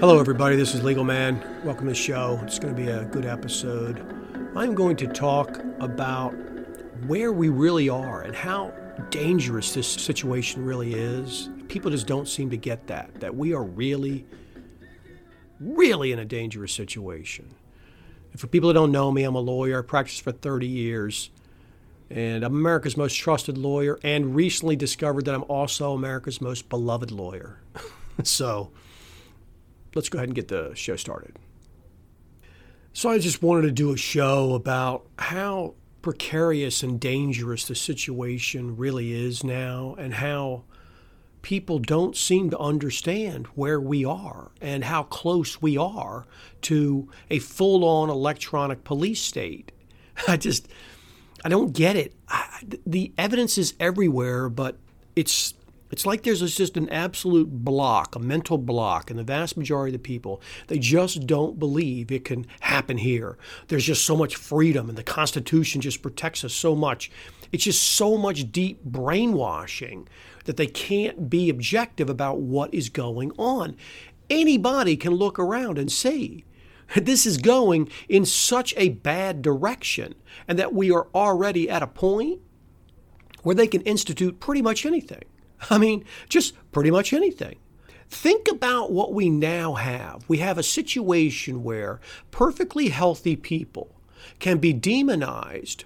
Hello, everybody. This is Legal Man. Welcome to the show. It's going to be a good episode. I'm going to talk about where we really are and how dangerous this situation really is. People just don't seem to get that, that we are really, really in a dangerous situation. And for people that don't know me, I'm a lawyer. I practiced for 30 years. And I'm America's most trusted lawyer, and recently discovered that I'm also America's most beloved lawyer. So let's go ahead and get the show started. So I just wanted to do a show about how precarious and dangerous the situation really is now, and how people don't seem to understand where we are and how close we are to a full on electronic police state. I just I don't get it. I, the evidence is everywhere, but it's it's like there's just an absolute block, a mental block, and the vast majority of the people, they just don't believe it can happen here. There's just so much freedom, and the Constitution just protects us so much. It's just so much deep brainwashing that they can't be objective about what is going on. Anybody can look around and see this is going in such a bad direction, and that we are already at a point where they can institute pretty much anything. I mean, just pretty much anything. Think about what we now have. We have a situation where perfectly healthy people can be demonized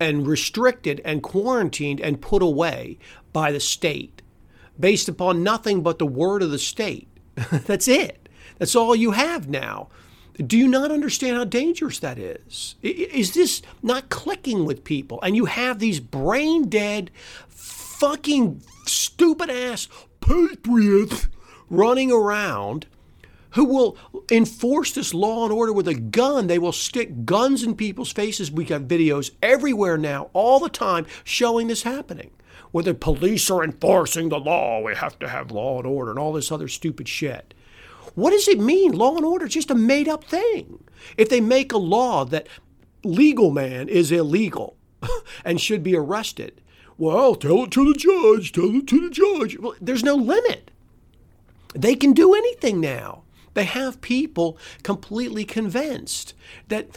and restricted and quarantined and put away by the state based upon nothing but the word of the state. That's it. That's all you have now. Do you not understand how dangerous that is? Is this not clicking with people? And you have these brain dead, fucking stupid ass patriots running around who will enforce this law and order with a gun. They will stick guns in people's faces. We got videos everywhere now, all the time, showing this happening. Where the police are enforcing the law, we have to have law and order, and all this other stupid shit. What does it mean? Law and order is just a made up thing. If they make a law that legal man is illegal and should be arrested, well, tell it to the judge, tell it to the judge. Well, there's no limit. They can do anything now. They have people completely convinced that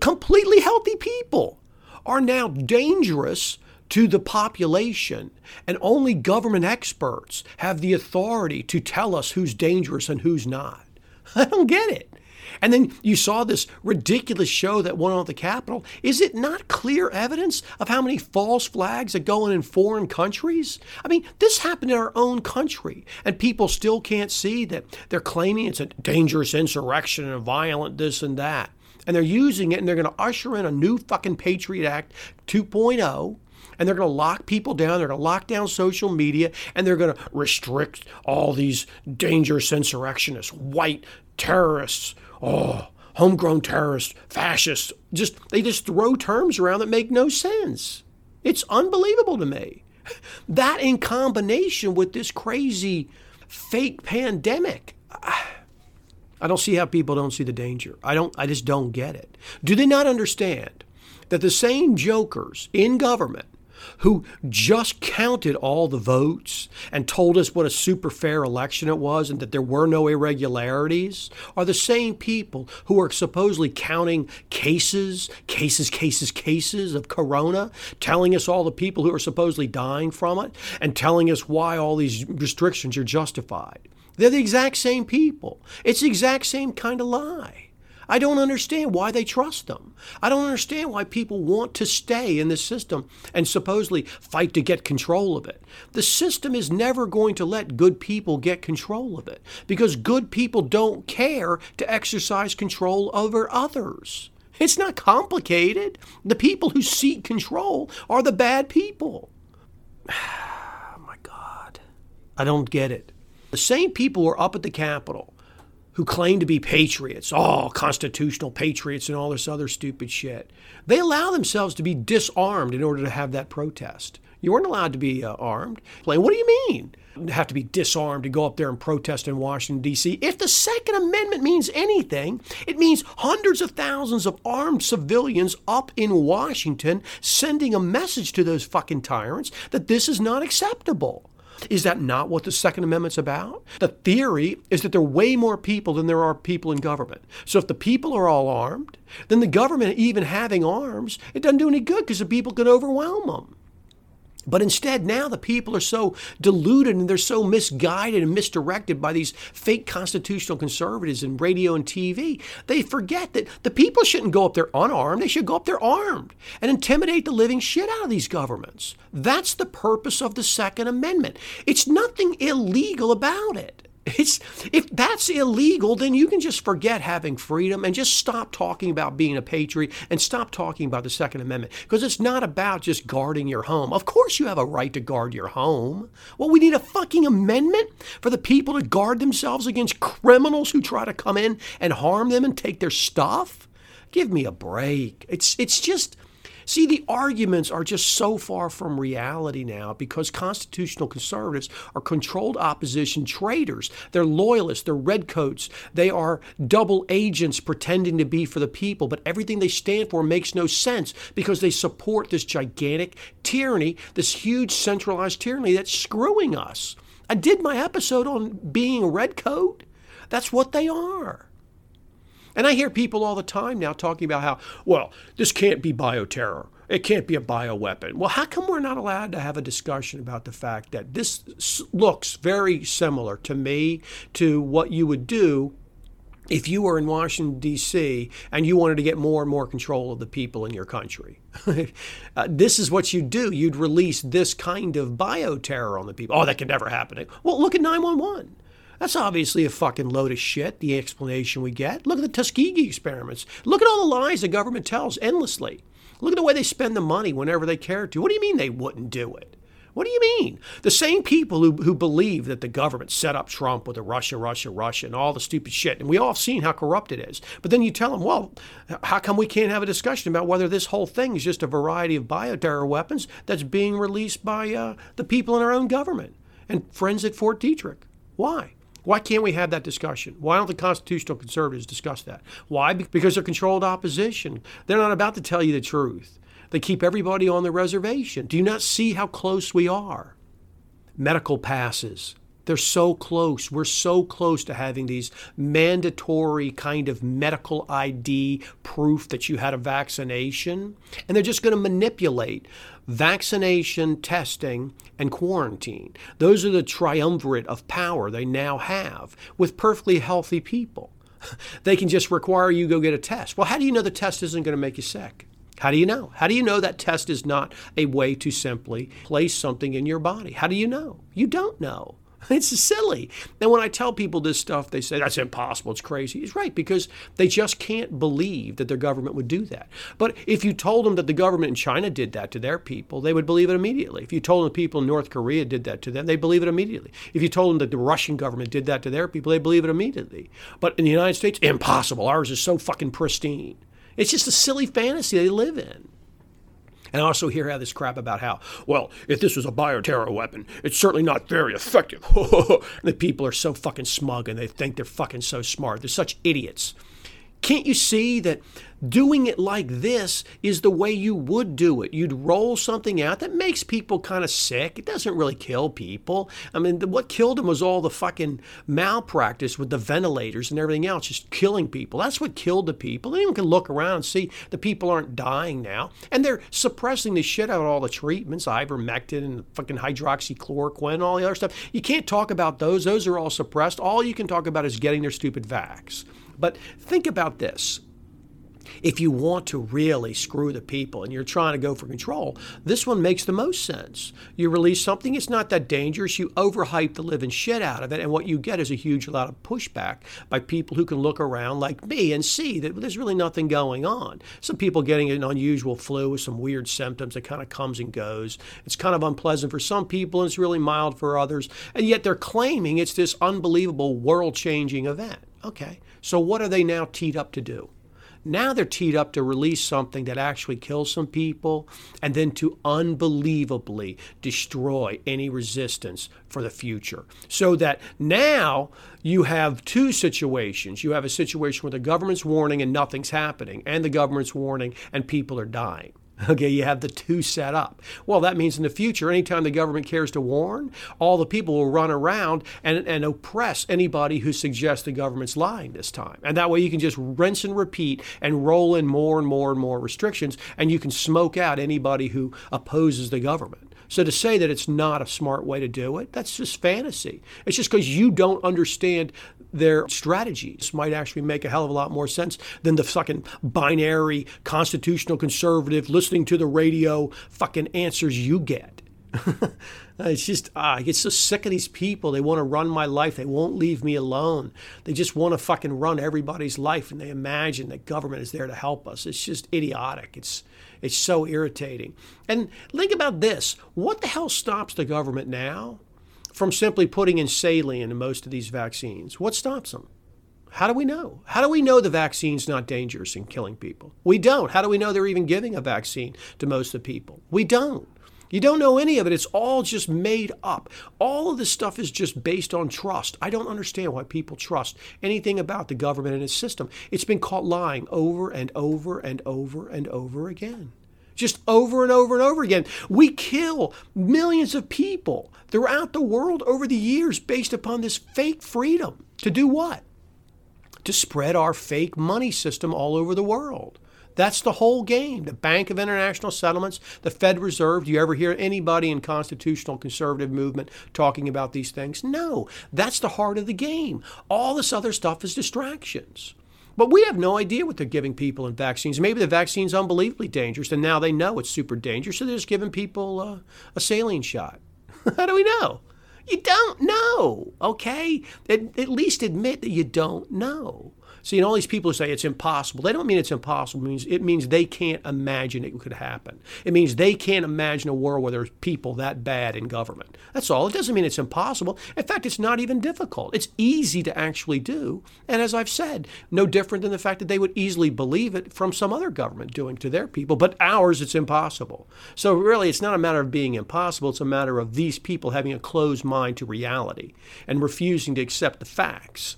completely healthy people are now dangerous to the population, and only government experts have the authority to tell us who's dangerous and who's not. I don't get it. And then you saw this ridiculous show that went on at the Capitol. Is it not clear evidence of how many false flags are going in foreign countries? I mean, this happened in our own country, and people still can't see that they're claiming it's a dangerous insurrection and a violent this and that. And they're using it and they're going to usher in a new fucking Patriot Act 2.0 and they're going to lock people down. They're going to lock down social media and they're going to restrict all these dangerous insurrectionists, white terrorists, oh, homegrown terrorists, fascists. Just they just throw terms around that make no sense. It's unbelievable to me. That in combination with this crazy fake pandemic. I don't see how people don't see the danger. I don't I just don't get it. Do they not understand that the same jokers in government who just counted all the votes and told us what a super fair election it was and that there were no irregularities are the same people who are supposedly counting cases, cases, cases, cases of corona, telling us all the people who are supposedly dying from it, and telling us why all these restrictions are justified. They're the exact same people. It's the exact same kind of lie. I don't understand why they trust them. I don't understand why people want to stay in the system and supposedly fight to get control of it. The system is never going to let good people get control of it because good people don't care to exercise control over others. It's not complicated. The people who seek control are the bad people. oh my God. I don't get it. The same people were up at the Capitol who claim to be patriots, oh, constitutional patriots, and all this other stupid shit. They allow themselves to be disarmed in order to have that protest. You weren't allowed to be uh, armed. Like, what do you mean? Have to be disarmed to go up there and protest in Washington, D.C. If the Second Amendment means anything, it means hundreds of thousands of armed civilians up in Washington sending a message to those fucking tyrants that this is not acceptable. Is that not what the Second Amendment's about? The theory is that there are way more people than there are people in government. So if the people are all armed, then the government, even having arms, it doesn't do any good because the people can overwhelm them. But instead, now the people are so deluded and they're so misguided and misdirected by these fake constitutional conservatives in radio and TV. They forget that the people shouldn't go up there unarmed. They should go up there armed and intimidate the living shit out of these governments. That's the purpose of the Second Amendment. It's nothing illegal about it. It's if that's illegal, then you can just forget having freedom and just stop talking about being a patriot and stop talking about the Second Amendment because it's not about just guarding your home. Of course, you have a right to guard your home. Well, we need a fucking amendment for the people to guard themselves against criminals who try to come in and harm them and take their stuff. Give me a break. It's it's just See, the arguments are just so far from reality now because constitutional conservatives are controlled opposition traitors. They're loyalists, they're redcoats, they are double agents pretending to be for the people, but everything they stand for makes no sense because they support this gigantic tyranny, this huge centralized tyranny that's screwing us. I did my episode on being a redcoat. That's what they are. And I hear people all the time now talking about how, well, this can't be bioterror. It can't be a bioweapon. Well, how come we're not allowed to have a discussion about the fact that this looks very similar to me to what you would do if you were in Washington, D.C., and you wanted to get more and more control of the people in your country. uh, this is what you'd do. You'd release this kind of bioterror on the people. Oh, that could never happen. Well, look at 911. That's obviously a fucking load of shit, the explanation we get. Look at the Tuskegee experiments. Look at all the lies the government tells endlessly. Look at the way they spend the money whenever they care to. What do you mean they wouldn't do it? What do you mean? The same people who, who believe that the government set up Trump with the Russia, Russia, Russia, and all the stupid shit, and we all have seen how corrupt it is. But then you tell them, well, how come we can't have a discussion about whether this whole thing is just a variety of bioterror weapons that's being released by uh, the people in our own government and friends at Fort Detrick? Why? Why can't we have that discussion? Why don't the constitutional conservatives discuss that? Why? Because they're controlled opposition. They're not about to tell you the truth. They keep everybody on the reservation. Do you not see how close we are? Medical passes. They're so close. We're so close to having these mandatory kind of medical ID proof that you had a vaccination. And they're just going to manipulate vaccination, testing, and quarantine. Those are the triumvirate of power they now have with perfectly healthy people. They can just require you go get a test. Well, how do you know the test isn't going to make you sick? How do you know? How do you know that test is not a way to simply place something in your body? How do you know? You don't know. It's silly. And when I tell people this stuff, they say, that's impossible. It's crazy. It's right because they just can't believe that their government would do that. But if you told them that the government in China did that to their people, they would believe it immediately. If you told them the people in North Korea did that to them, they believe it immediately. If you told them that the Russian government did that to their people, they believe it immediately. But in the United States, impossible. Ours is so fucking pristine. It's just a silly fantasy they live in. And I also hear how this crap about how, well, if this was a bioterror weapon, it's certainly not very effective. the people are so fucking smug and they think they're fucking so smart. They're such idiots. Can't you see that doing it like this is the way you would do it? You'd roll something out that makes people kind of sick. It doesn't really kill people. I mean, what killed them was all the fucking malpractice with the ventilators and everything else, just killing people. That's what killed the people. Anyone can look around and see the people aren't dying now. And they're suppressing the shit out of all the treatments, ivermectin and fucking hydroxychloroquine and all the other stuff. You can't talk about those. Those are all suppressed. All you can talk about is getting their stupid vax. But think about this. If you want to really screw the people and you're trying to go for control, this one makes the most sense. You release something, it's not that dangerous. You overhype the living shit out of it, and what you get is a huge lot of pushback by people who can look around like me and see that there's really nothing going on. Some people getting an unusual flu with some weird symptoms that kind of comes and goes. It's kind of unpleasant for some people and it's really mild for others, and yet they're claiming it's this unbelievable world changing event. Okay, so what are they now teed up to do? Now they're teed up to release something that actually kills some people and then to unbelievably destroy any resistance for the future. So that now you have two situations. You have a situation where the government's warning and nothing's happening, and the government's warning and people are dying. Okay, you have the two set up. Well, that means in the future, anytime the government cares to warn, all the people will run around and, and oppress anybody who suggests the government's lying this time. And that way you can just rinse and repeat and roll in more and more and more restrictions, and you can smoke out anybody who opposes the government. So to say that it's not a smart way to do it, that's just fantasy. It's just because you don't understand their strategies might actually make a hell of a lot more sense than the fucking binary constitutional conservative listening to the radio fucking answers you get. it's just, ah, I get so sick of these people. They want to run my life. They won't leave me alone. They just want to fucking run everybody's life and they imagine that government is there to help us. It's just idiotic. It's, it's so irritating. And think about this what the hell stops the government now from simply putting in saline in most of these vaccines? What stops them? How do we know? How do we know the vaccine's not dangerous in killing people? We don't. How do we know they're even giving a vaccine to most of the people? We don't. You don't know any of it. It's all just made up. All of this stuff is just based on trust. I don't understand why people trust anything about the government and its system. It's been caught lying over and over and over and over again just over and over and over again. We kill millions of people throughout the world over the years based upon this fake freedom. To do what? To spread our fake money system all over the world. That's the whole game. The Bank of International Settlements, the Fed Reserve. Do you ever hear anybody in constitutional conservative movement talking about these things? No. That's the heart of the game. All this other stuff is distractions. But we have no idea what they're giving people in vaccines. Maybe the vaccine's unbelievably dangerous, and now they know it's super dangerous, so they're just giving people uh, a saline shot. How do we know? You don't know, okay? At, at least admit that you don't know. See, and all these people who say it's impossible, they don't mean it's impossible. It means, it means they can't imagine it could happen. It means they can't imagine a world where there's people that bad in government. That's all. It doesn't mean it's impossible. In fact, it's not even difficult. It's easy to actually do. And as I've said, no different than the fact that they would easily believe it from some other government doing to their people. But ours, it's impossible. So really, it's not a matter of being impossible. It's a matter of these people having a closed mind to reality and refusing to accept the facts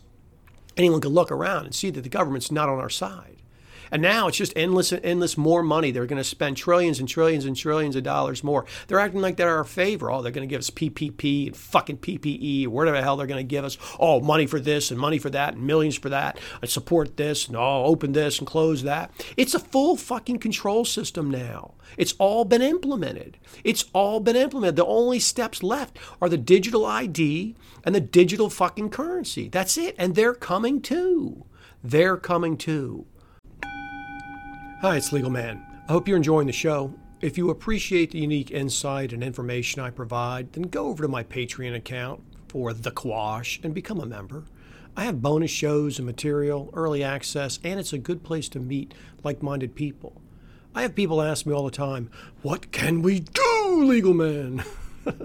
anyone could look around and see that the government's not on our side. And now it's just endless and endless more money. They're going to spend trillions and trillions and trillions of dollars more. They're acting like they're our favor. Oh, they're going to give us PPP and fucking PPE whatever the hell they're going to give us. Oh, money for this and money for that and millions for that and support this and oh, open this and close that. It's a full fucking control system now. It's all been implemented. It's all been implemented. The only steps left are the digital ID and the digital fucking currency. That's it. And they're coming too. They're coming too. Hi, it's Legal Man. I hope you're enjoying the show. If you appreciate the unique insight and information I provide, then go over to my Patreon account for The Quash and become a member. I have bonus shows and material, early access, and it's a good place to meet like minded people. I have people ask me all the time, What can we do, legal man? well,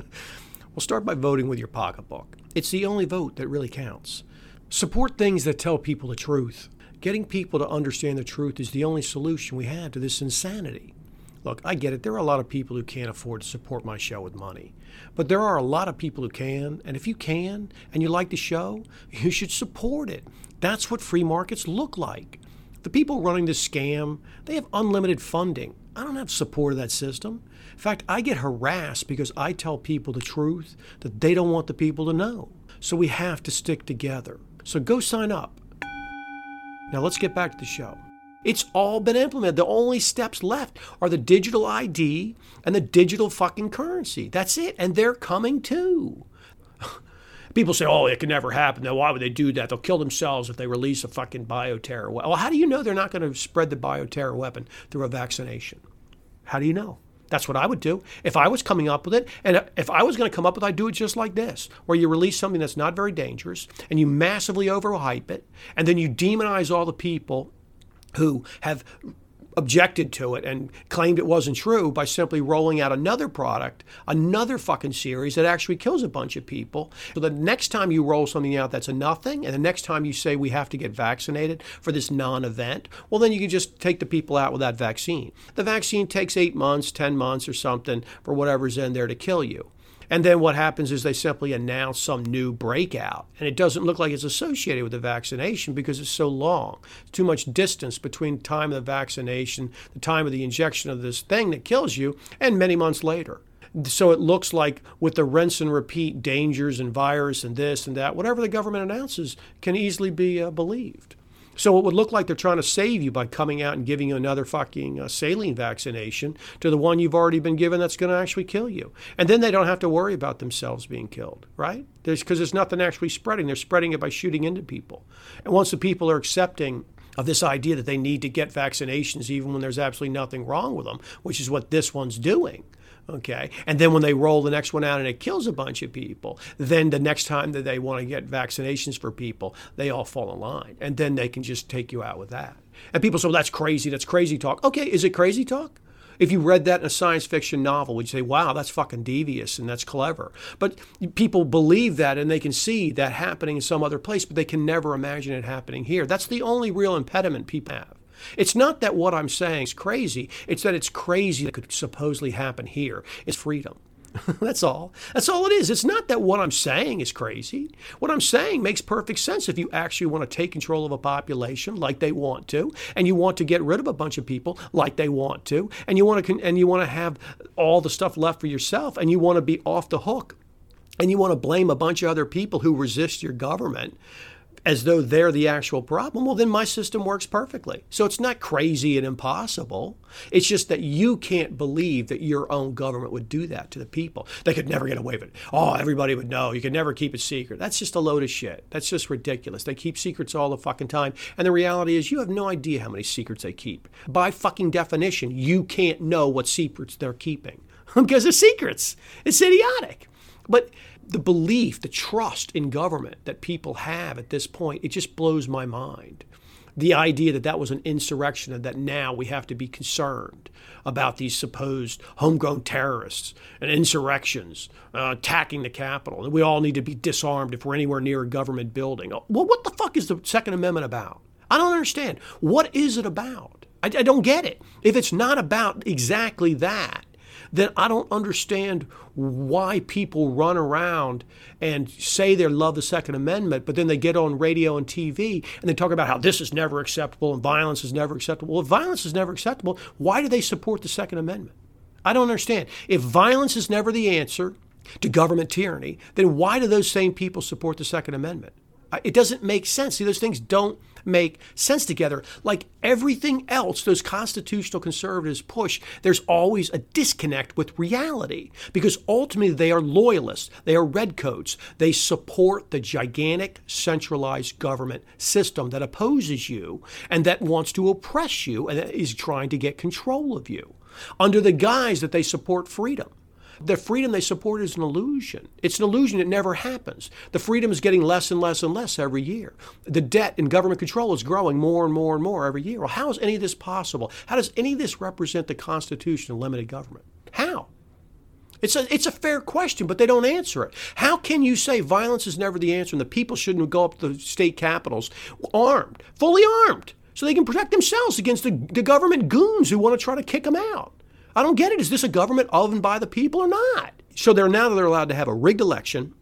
start by voting with your pocketbook. It's the only vote that really counts. Support things that tell people the truth. Getting people to understand the truth is the only solution we have to this insanity. Look, I get it. There are a lot of people who can't afford to support my show with money. But there are a lot of people who can. And if you can and you like the show, you should support it. That's what free markets look like. The people running this scam, they have unlimited funding. I don't have support of that system. In fact, I get harassed because I tell people the truth that they don't want the people to know. So we have to stick together. So go sign up now let's get back to the show. It's all been implemented. The only steps left are the digital ID and the digital fucking currency. That's it. And they're coming too. People say, oh, it can never happen. Now, why would they do that? They'll kill themselves if they release a fucking bioterror weapon. Well, how do you know they're not going to spread the bioterror weapon through a vaccination? How do you know? That's what I would do if I was coming up with it. And if I was going to come up with it, I'd do it just like this, where you release something that's not very dangerous and you massively overhype it, and then you demonize all the people who have objected to it and claimed it wasn't true by simply rolling out another product, another fucking series that actually kills a bunch of people. So the next time you roll something out that's a nothing, and the next time you say we have to get vaccinated for this non event, well, then you can just take the people out with that vaccine. The vaccine takes eight months, 10 months, or something for whatever's in there to kill you. And then what happens is they simply announce some new breakout. And it doesn't look like it's associated with the vaccination because it's so long. It's too much distance between time of the vaccination, the time of the injection of this thing that kills you, and many months later. So it looks like with the rinse and repeat dangers and virus and this and that, whatever the government announces can easily be uh, believed. So it would look like they're trying to save you by coming out and giving you another fucking uh, saline vaccination to the one you've already been given that's going to actually kill you. And then they don't have to worry about themselves being killed, right? Because there's, there's nothing actually spreading. They're spreading it by shooting into people. And once the people are accepting of this idea that they need to get vaccinations even when there's absolutely nothing wrong with them, which is what this one's doing, Okay. And then when they roll the next one out and it kills a bunch of people, then the next time that they want to get vaccinations for people, they all fall in line. And then they can just take you out with that. And people say, well, that's crazy. That's crazy talk. Okay. Is it crazy talk? If you read that in a science fiction novel, would you say, wow, that's fucking devious and that's clever? But people believe that and they can see that happening in some other place, but they can never imagine it happening here. That's the only real impediment people have. It's not that what I'm saying is crazy, it's that it's crazy that could supposedly happen here. It's freedom. That's all. That's all it is. It's not that what I'm saying is crazy. What I'm saying makes perfect sense if you actually want to take control of a population like they want to, and you want to get rid of a bunch of people like they want to, and you want to and you want to have all the stuff left for yourself, and you want to be off the hook, and you want to blame a bunch of other people who resist your government as though they're the actual problem, well, then my system works perfectly. So it's not crazy and impossible. It's just that you can't believe that your own government would do that to the people. They could never get away with it. Oh, everybody would know. You could never keep it secret. That's just a load of shit. That's just ridiculous. They keep secrets all the fucking time. And the reality is, you have no idea how many secrets they keep. By fucking definition, you can't know what secrets they're keeping because they're secrets. It's idiotic. But the belief, the trust in government that people have at this point, it just blows my mind. The idea that that was an insurrection and that now we have to be concerned about these supposed homegrown terrorists and insurrections uh, attacking the Capitol, that we all need to be disarmed if we're anywhere near a government building. Well, what the fuck is the Second Amendment about? I don't understand. What is it about? I, I don't get it. If it's not about exactly that, then I don't understand why people run around and say they love the Second Amendment, but then they get on radio and TV and they talk about how this is never acceptable and violence is never acceptable. Well, if violence is never acceptable, why do they support the Second Amendment? I don't understand. If violence is never the answer to government tyranny, then why do those same people support the Second Amendment? It doesn't make sense. See, those things don't make sense together. Like everything else those constitutional conservatives push, there's always a disconnect with reality because ultimately they are loyalists, they are redcoats, they support the gigantic centralized government system that opposes you and that wants to oppress you and is trying to get control of you under the guise that they support freedom. The freedom they support is an illusion. It's an illusion. It never happens. The freedom is getting less and less and less every year. The debt and government control is growing more and more and more every year. Well, how is any of this possible? How does any of this represent the Constitution of limited government? How? It's a, it's a fair question, but they don't answer it. How can you say violence is never the answer and the people shouldn't go up to the state capitals armed, fully armed, so they can protect themselves against the, the government goons who want to try to kick them out? I don't get it. Is this a government of and by the people or not? So they're now they're allowed to have a rigged election,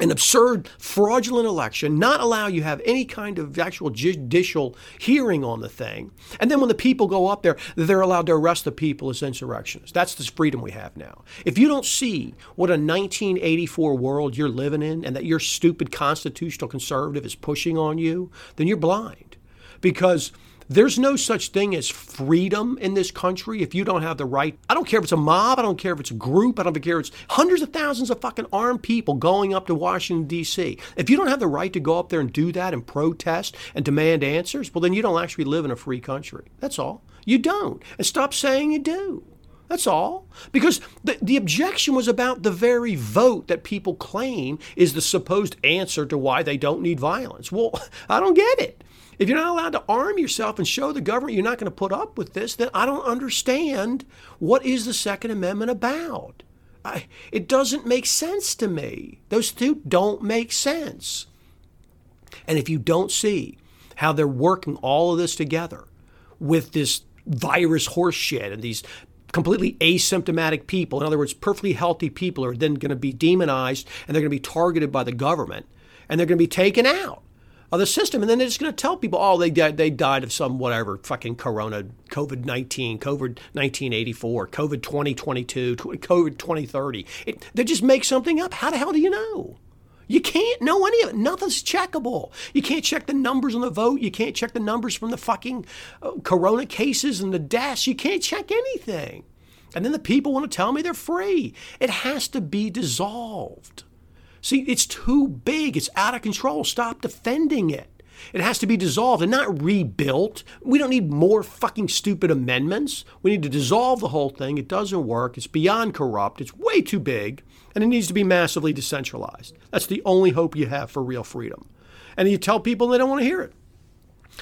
an absurd, fraudulent election, not allow you have any kind of actual judicial hearing on the thing. And then when the people go up there, they're allowed to arrest the people as insurrectionists. That's the freedom we have now. If you don't see what a 1984 world you're living in and that your stupid constitutional conservative is pushing on you, then you're blind. Because there's no such thing as freedom in this country if you don't have the right. I don't care if it's a mob, I don't care if it's a group, I don't care if it's hundreds of thousands of fucking armed people going up to Washington, D.C. If you don't have the right to go up there and do that and protest and demand answers, well, then you don't actually live in a free country. That's all. You don't. And stop saying you do. That's all. Because the, the objection was about the very vote that people claim is the supposed answer to why they don't need violence. Well, I don't get it. If you're not allowed to arm yourself and show the government you're not going to put up with this, then I don't understand what is the Second Amendment about. I, it doesn't make sense to me. Those two don't make sense. And if you don't see how they're working all of this together with this virus horseshit and these completely asymptomatic people, in other words, perfectly healthy people, are then going to be demonized and they're going to be targeted by the government and they're going to be taken out of the system. And then they're just going to tell people, oh, they died, they died of some whatever, fucking corona, COVID 19, COVID 1984, COVID 2022, COVID 2030. It, they just make something up. How the hell do you know? You can't know any of it. Nothing's checkable. You can't check the numbers on the vote. You can't check the numbers from the fucking uh, corona cases and the deaths. You can't check anything. And then the people want to tell me they're free. It has to be dissolved. See, it's too big. It's out of control. Stop defending it. It has to be dissolved and not rebuilt. We don't need more fucking stupid amendments. We need to dissolve the whole thing. It doesn't work. It's beyond corrupt. It's way too big and it needs to be massively decentralized. That's the only hope you have for real freedom. And you tell people they don't want to hear it.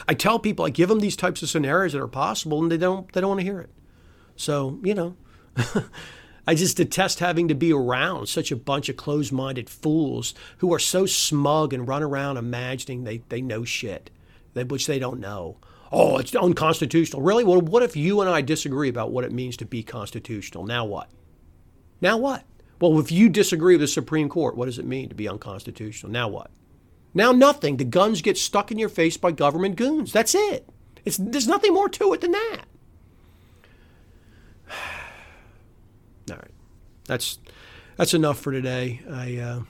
I tell people I give them these types of scenarios that are possible, and they don't they don't want to hear it. So you know, I just detest having to be around such a bunch of closed-minded fools who are so smug and run around imagining they they know shit, which they don't know. Oh, it's unconstitutional. Really? Well, what if you and I disagree about what it means to be constitutional? Now what? Now what? Well, if you disagree with the Supreme Court, what does it mean to be unconstitutional? Now what? Now nothing. The guns get stuck in your face by government goons. That's it. It's, there's nothing more to it than that. All right, that's that's enough for today. I uh,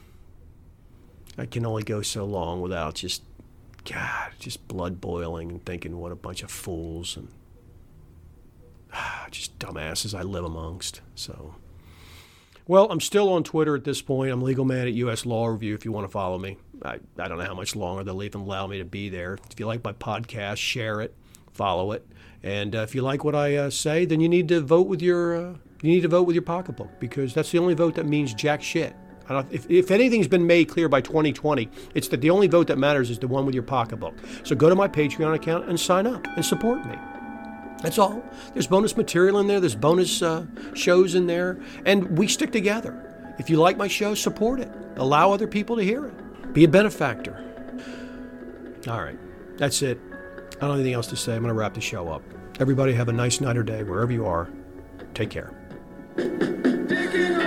I can only go so long without just God, just blood boiling and thinking what a bunch of fools and just dumbasses I live amongst. So. Well, I'm still on Twitter at this point. I'm legal man at US Law Review if you want to follow me. I, I don't know how much longer they'll even allow me to be there. If you like my podcast, share it, follow it. And uh, if you like what I uh, say, then you need to vote with your uh, you need to vote with your pocketbook because that's the only vote that means jack shit. If, if anything's been made clear by 2020, it's that the only vote that matters is the one with your pocketbook. So go to my Patreon account and sign up and support me. That's all. There's bonus material in there, there's bonus uh, shows in there, and we stick together. If you like my show, support it. Allow other people to hear it. Be a benefactor. All right, that's it. I don't have anything else to say. I'm going to wrap the show up. Everybody have a nice night or day wherever you are. Take care. Taking